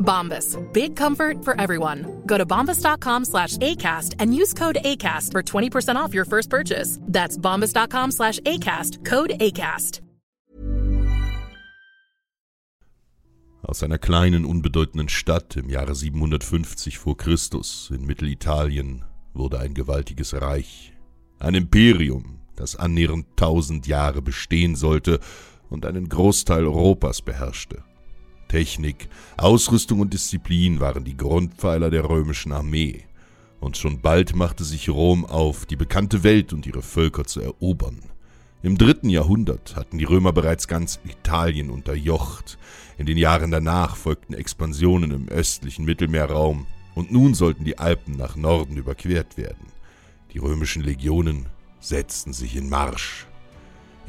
Bombas. Big comfort for everyone. Go to bombas.com slash ACAST and use code ACAST for 20% off your first purchase. That's bombas.com slash ACAST. Code ACAST. Aus einer kleinen, unbedeutenden Stadt im Jahre 750 vor Christus in Mittelitalien wurde ein gewaltiges Reich. Ein Imperium, das annähernd tausend Jahre bestehen sollte und einen Großteil Europas beherrschte. Technik, Ausrüstung und Disziplin waren die Grundpfeiler der römischen Armee, und schon bald machte sich Rom auf, die bekannte Welt und ihre Völker zu erobern. Im dritten Jahrhundert hatten die Römer bereits ganz Italien unterjocht, in den Jahren danach folgten Expansionen im östlichen Mittelmeerraum, und nun sollten die Alpen nach Norden überquert werden. Die römischen Legionen setzten sich in Marsch.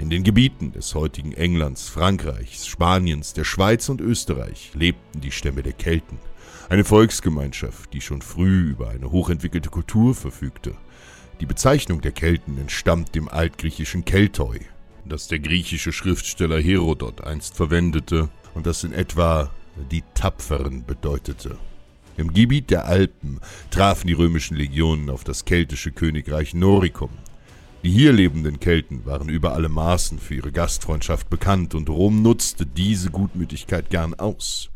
In den Gebieten des heutigen Englands, Frankreichs, Spaniens, der Schweiz und Österreich lebten die Stämme der Kelten, eine Volksgemeinschaft, die schon früh über eine hochentwickelte Kultur verfügte. Die Bezeichnung der Kelten entstammt dem altgriechischen Keltoi, das der griechische Schriftsteller Herodot einst verwendete und das in etwa die Tapferen bedeutete. Im Gebiet der Alpen trafen die römischen Legionen auf das keltische Königreich Noricum. Die hier lebenden Kelten waren über alle Maßen für ihre Gastfreundschaft bekannt und Rom nutzte diese Gutmütigkeit gern aus.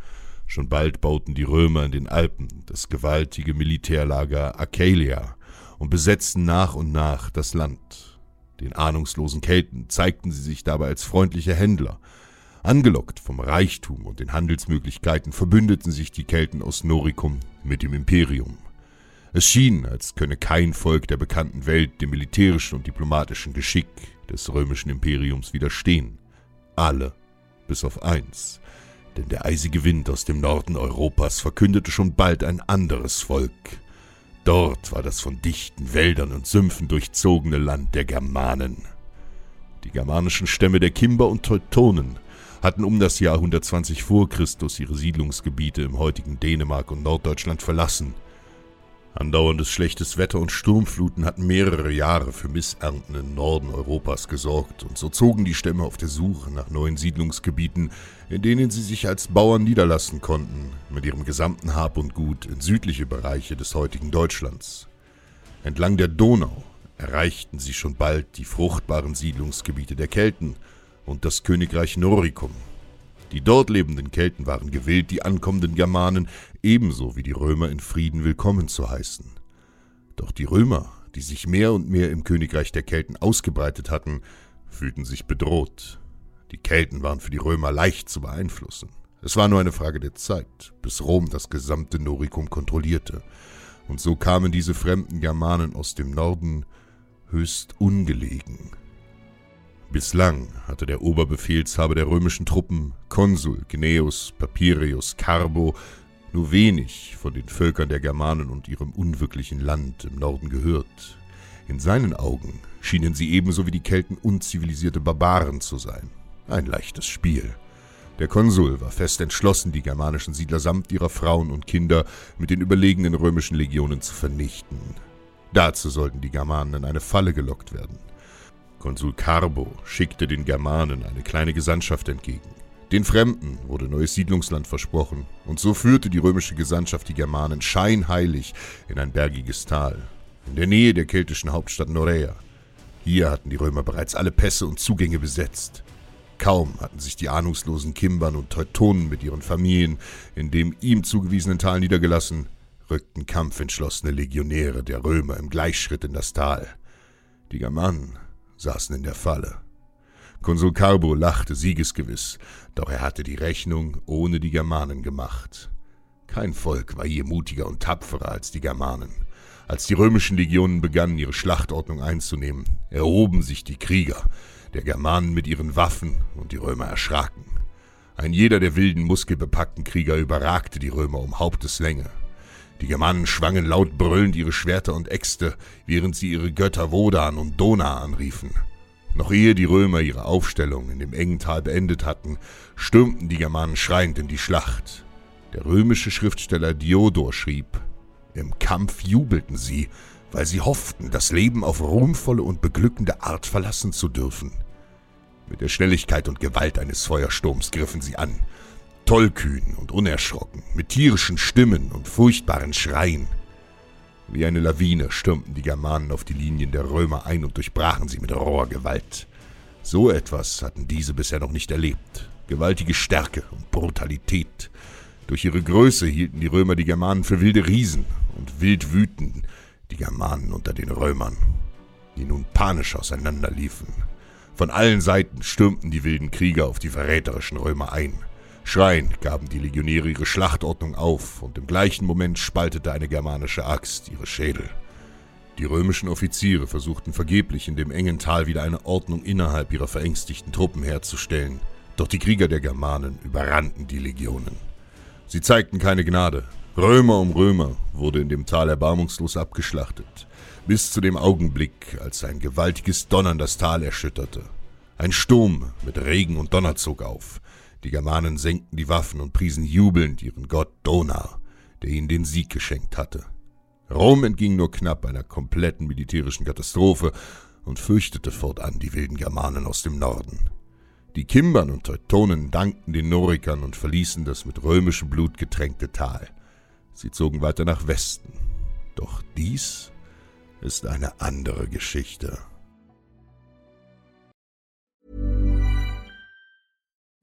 Schon bald bauten die Römer in den Alpen das gewaltige Militärlager Achalia und besetzten nach und nach das Land. Den ahnungslosen Kelten zeigten sie sich dabei als freundliche Händler. Angelockt vom Reichtum und den Handelsmöglichkeiten verbündeten sich die Kelten aus Noricum mit dem Imperium. Es schien, als könne kein Volk der bekannten Welt dem militärischen und diplomatischen Geschick des römischen Imperiums widerstehen. Alle, bis auf eins, denn der eisige Wind aus dem Norden Europas verkündete schon bald ein anderes Volk. Dort war das von dichten Wäldern und Sümpfen durchzogene Land der Germanen. Die germanischen Stämme der Kimber und Teutonen hatten um das Jahr 120 vor Christus ihre Siedlungsgebiete im heutigen Dänemark und Norddeutschland verlassen. Andauerndes schlechtes Wetter und Sturmfluten hatten mehrere Jahre für Missernten im Norden Europas gesorgt, und so zogen die Stämme auf der Suche nach neuen Siedlungsgebieten, in denen sie sich als Bauern niederlassen konnten, mit ihrem gesamten Hab und Gut in südliche Bereiche des heutigen Deutschlands. Entlang der Donau erreichten sie schon bald die fruchtbaren Siedlungsgebiete der Kelten und das Königreich Noricum. Die dort lebenden Kelten waren gewillt, die ankommenden Germanen ebenso wie die Römer in Frieden willkommen zu heißen. Doch die Römer, die sich mehr und mehr im Königreich der Kelten ausgebreitet hatten, fühlten sich bedroht. Die Kelten waren für die Römer leicht zu beeinflussen. Es war nur eine Frage der Zeit, bis Rom das gesamte Noricum kontrollierte. Und so kamen diese fremden Germanen aus dem Norden höchst ungelegen. Bislang hatte der Oberbefehlshaber der römischen Truppen, Konsul Gnaeus Papirius Carbo, nur wenig von den Völkern der Germanen und ihrem unwirklichen Land im Norden gehört. In seinen Augen schienen sie ebenso wie die Kelten unzivilisierte Barbaren zu sein. Ein leichtes Spiel. Der Konsul war fest entschlossen, die germanischen Siedler samt ihrer Frauen und Kinder mit den überlegenen römischen Legionen zu vernichten. Dazu sollten die Germanen in eine Falle gelockt werden. Konsul Carbo schickte den Germanen eine kleine Gesandtschaft entgegen. Den Fremden wurde neues Siedlungsland versprochen, und so führte die römische Gesandtschaft die Germanen scheinheilig in ein bergiges Tal, in der Nähe der keltischen Hauptstadt Norea. Hier hatten die Römer bereits alle Pässe und Zugänge besetzt. Kaum hatten sich die ahnungslosen Kimbern und Teutonen mit ihren Familien in dem ihm zugewiesenen Tal niedergelassen, rückten kampfentschlossene Legionäre der Römer im Gleichschritt in das Tal. Die Germanen saßen in der Falle. Konsul Carbo lachte siegesgewiss, doch er hatte die Rechnung ohne die Germanen gemacht. Kein Volk war je mutiger und tapferer als die Germanen. Als die römischen Legionen begannen, ihre Schlachtordnung einzunehmen, erhoben sich die Krieger, der Germanen mit ihren Waffen, und die Römer erschraken. Ein jeder der wilden, muskelbepackten Krieger überragte die Römer um Haupteslänge. Die Germanen schwangen laut brüllend ihre Schwerter und Äxte, während sie ihre Götter Wodan und Dona anriefen. Noch ehe die Römer ihre Aufstellung in dem engen Tal beendet hatten, stürmten die Germanen schreiend in die Schlacht. Der römische Schriftsteller Diodor schrieb, im Kampf jubelten sie, weil sie hofften, das Leben auf ruhmvolle und beglückende Art verlassen zu dürfen. Mit der Schnelligkeit und Gewalt eines Feuersturms griffen sie an, tollkühn und unerschrocken, mit tierischen Stimmen und furchtbaren Schreien. Wie eine Lawine stürmten die Germanen auf die Linien der Römer ein und durchbrachen sie mit roher Gewalt. So etwas hatten diese bisher noch nicht erlebt. Gewaltige Stärke und Brutalität. Durch ihre Größe hielten die Römer die Germanen für wilde Riesen und wild wüteten die Germanen unter den Römern, die nun panisch auseinanderliefen. Von allen Seiten stürmten die wilden Krieger auf die verräterischen Römer ein. Schreiend gaben die Legionäre ihre Schlachtordnung auf, und im gleichen Moment spaltete eine germanische Axt ihre Schädel. Die römischen Offiziere versuchten vergeblich in dem engen Tal wieder eine Ordnung innerhalb ihrer verängstigten Truppen herzustellen, doch die Krieger der Germanen überrannten die Legionen. Sie zeigten keine Gnade. Römer um Römer wurde in dem Tal erbarmungslos abgeschlachtet, bis zu dem Augenblick, als ein gewaltiges Donnern das Tal erschütterte. Ein Sturm mit Regen und Donner zog auf, die Germanen senkten die Waffen und priesen jubelnd ihren Gott Donar, der ihnen den Sieg geschenkt hatte. Rom entging nur knapp einer kompletten militärischen Katastrophe und fürchtete fortan die wilden Germanen aus dem Norden. Die Kimbern und Teutonen dankten den Norikern und verließen das mit römischem Blut getränkte Tal. Sie zogen weiter nach Westen. Doch dies ist eine andere Geschichte.